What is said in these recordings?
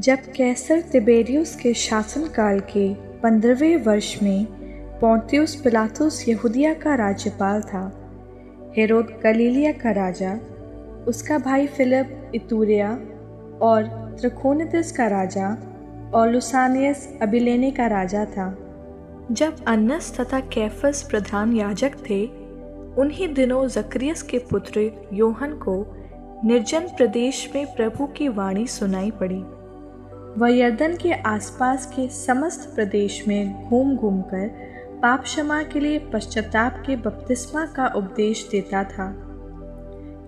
जब कैसर तिबेरियस के शासनकाल के पंद्रहवें वर्ष में पोंतियुस पिलातुस यहूदिया का राज्यपाल था, हेरोद गलीलिया का राजा, उसका भाई फिलिप इतूरिया और त्रखोनितिस का राजा और लुसानियस अबिलेने का राजा था। जब अन्नस तथा कैफस प्रधान याजक थे, उन्हीं दिनों जक्रियस के पुत्र योहन को निर्जन प्रदेश में प्रभु की वाणी सुनाई पड़ी। वह यर्दन के आसपास के समस्त प्रदेश में घूम घूम कर पाप क्षमा के लिए पश्चाताप के बपतिस्मा का उपदेश देता था।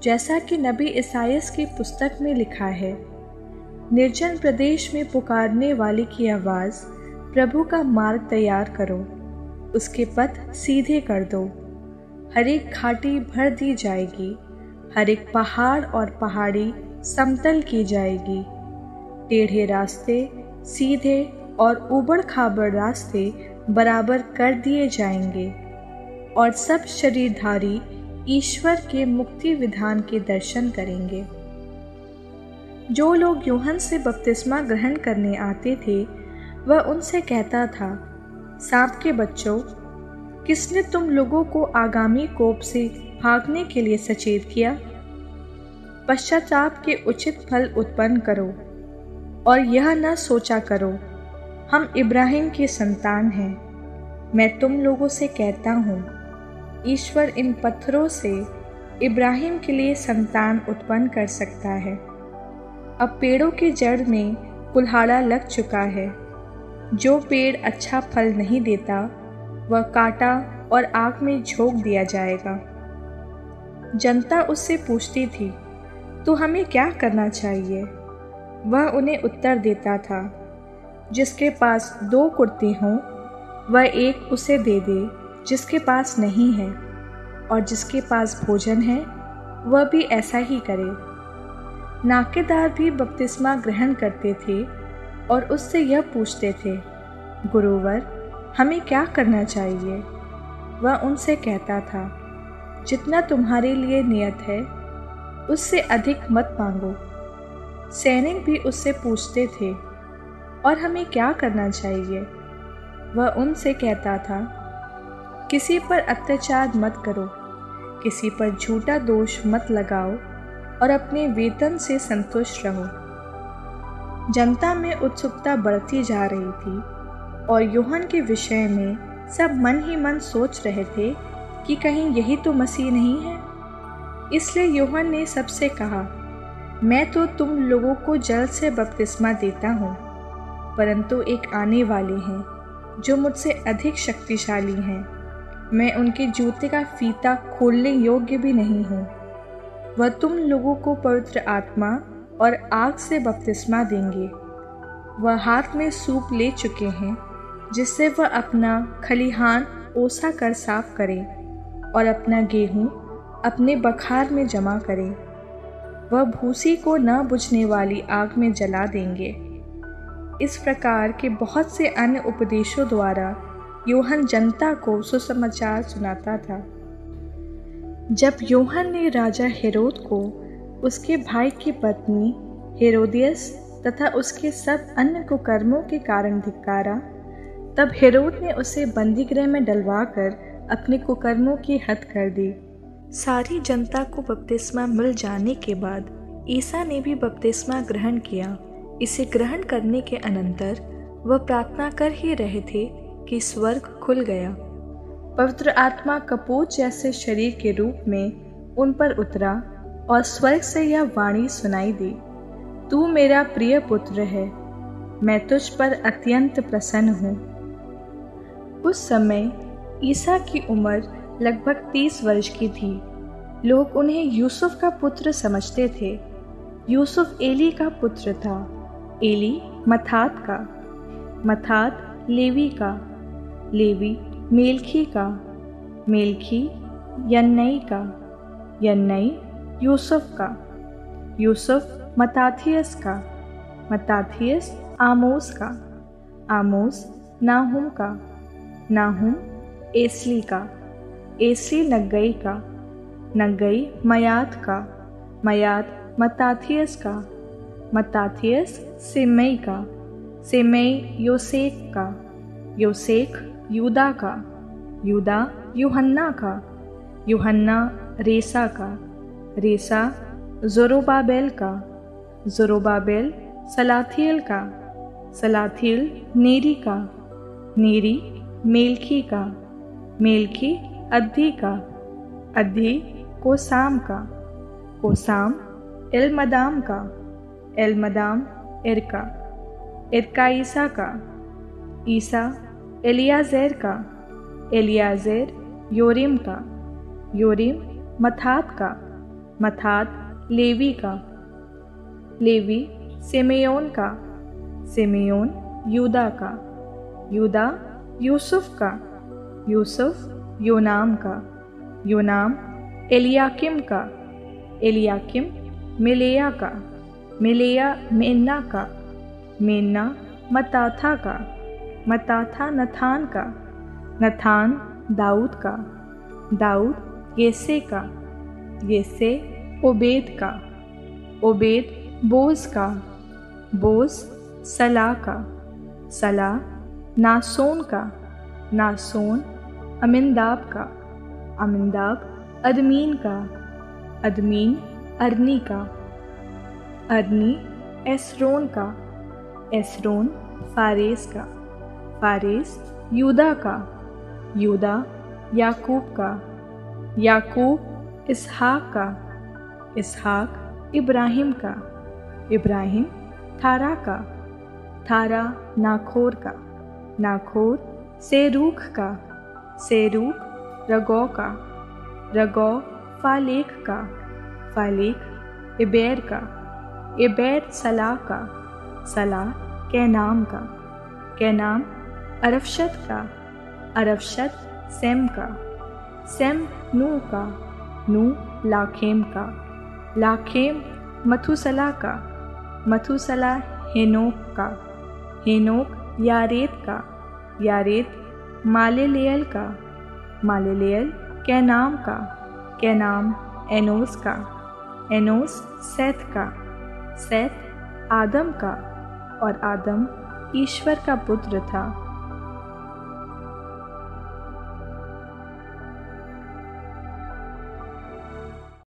जैसा कि नबी ईसाइस की पुस्तक में लिखा है, निर्जन प्रदेश में पुकारने वाले की आवाज़, प्रभु का मार्ग तैयार करो, उसके पथ सीधे कर दो। हर एक घाटी भर दी जाएगी, हर एक पहाड़ और पहाड़ी समतल की जाएगी। टेढ़े रास्ते, सीधे और उबड़ खाबड़ रास्ते बराबर कर दिए जाएँगे। और सब शरीरधारी ईश्वर के मुक्ति विधान के दर्शन करेंगे। जो लोग यूहन से बपतिस्मा ग्रहण करने आते थे, वह उनसे कहता था सांप के बच्चों, किसने तुम लोगों को आगामी कोप से भागने के लिए सचेत किया? पश्चाताप के उचित फल उत्पन्न करो। और यह न सोचा करो, हम इब्राहिम की संतान हैं। मैं तुम लोगों से कहता हूँ, ईश्वर इन पत्थरों से इब्राहिम के लिए संतान उत्पन्न कर सकता है। अब पेड़ों के जड़ में कुल्हाड़ा लग चुका है। जो पेड़ अच्छा फल नहीं देता, वह काटा और आग में झोंक दिया जाएगा। जनता उससे पूछती थी तो हमें क्या करना चाहिए? वह उन्हें उत्तर देता था, जिसके पास दो कुर्ती हों, वह एक उसे दे दे, जिसके पास नहीं है, और जिसके पास भोजन है, वह भी ऐसा ही करे। नाकेदार भी बपतिस्मा ग्रहण करते थे और उससे यह पूछते थे, गुरुवर, हमें क्या करना चाहिए? वह उनसे कहता था, जितना तुम्हारे लिए नियत है, उससे अधिक मत मांगो। सैनिक भी उससे पूछते थे, और हमें क्या करना चाहिए? वह उनसे कहता था, किसी पर अत्याचार मत करो, किसी पर झूठा दोष मत लगाओ और अपने वेतन से संतुष्ट रहो। जनता में उत्सुकता बढ़ती जा रही थी और योहन के विषय में सब मन ही मन सोच रहे थे कि कहीं यही तो मसीह नहीं है। इसलिए योहन ने सबसे कहा मैं तो तुम लोगों को जल से बपतिस्मा देता हूँ, परंतु एक आने वाले हैं, जो मुझसे अधिक शक्तिशाली हैं। मैं उनके जूते का फीता खोलने योग्य भी नहीं हूँ। वह तुम लोगों को पवित्र आत्मा और आग से बपतिस्मा देंगे। वह हाथ में सूप ले चुके हैं, जिससे वह अपना खलिहान ओसा कर साफ़ करें और अपना गेहूँ अपने बखार में जमा करें। वह भूसी को न बुझने वाली आग में जला देंगे। इस प्रकार के बहुत से अन्य उपदेशों द्वारा योहन जनता को सुसमाचार सुनाता था। जब योहन ने राजा हेरोद को, उसके भाई की पत्नी हेरोदियस तथा उसके सब अन्य कुकर्मों के कारण धिक्कारा, तब हेरोद ने उसे बंदीगृह में डलवाकर अपने कुकर्मों की हद कर दी। सारी जनता को बपतिस्मा मिल जाने के बाद ईसा ने भी बपतिस्मा ग्रहण किया। इसे ग्रहण करने के अनंतर वह प्रार्थना कर ही रहे थे कि स्वर्ग खुल गया। पवित्र आत्मा कपूत जैसे शरीर के रूप में उन पर उतरा और स्वर्ग से यह वाणी सुनाई दी, तू मेरा प्रिय पुत्र है, मैं तुझ पर अत्यंत प्रसन्न हूँ। उस समय ईसा की उम्र लगभग तीस वर्ष की थी। लोग उन्हें यूसुफ का पुत्र समझते थे। यूसुफ एली का पुत्र था। एली मथात का। मथात लेवी का। लेवी मेलखी का। मेलखी यन्नई का। यन्नई यूसुफ का। यूसुफ मताथियस का। मताथियस आमोस का। आमोस नाहुम का। नाहुम एसली का। एसली नगई का। नगई मयात का, मयात मताथियस का, मताथियस सिमई का सिमई योसेक का योसेक यूदा का, यूदा यूहन्ना का, यूहन्ना रेसा का, रेसा जोरोबाबेल का, जोरोबाबेल सलाथियल का, सलाथियल नेरी का, नेरी मेलखी का, मेलखी अद्धी का अद्धी कोसाम का, कोसाम एलमदाम का, एलमदाम इरका इरका ईसा का, ईसा एलियाजेर का, एलियाजेर योरिम का, योरिम मथात का, मथात लेवी का, लेवी सिमेयोन का, सिमेयोन यूदा का, यूदा यूसुफ का, यूसुफ योनाम का, योनाम एलियाकिम का, एलियाकिम मिलेया का, मिलेया मेन्ना का, मेन्ना मताथा का मताथा नथान का, नथान दाऊद का, दाऊद येसे का, येसे ओबेद का, ओबेद बोज का, बोज सला का, सला नासोन का, नासोन अमिंदाब का अमिंदाब अदमीन का, अदमीन अरनी का, अरनी एसरोन का, एसरोन फारेस का, फारेस यूदा का, यूदा याकूब का, याकूब इसहाक का, इसहाक इब्राहिम का, इब्राहिम थारा का, थारा नाखोर का, नाखोर सेरूख का, सेरूख रगौ का। रगौ, फालेख का, फालेख इबैर का इबैर सलाह का सलाह कैनाम का, कैनाम, अरफशत का, अरफशत सेम का, सेम नू का, नू लाखेम का, लाखेम मथुसला का, मथुसला हेनोक का, हेनोक यारेत का, यारेत मालेलेयल का मालेलेयल कैनाम का? कैनाम एनोस का? एनोस सैथ का। सैथ आदम का और आदम ईश्वर का पुत्र था।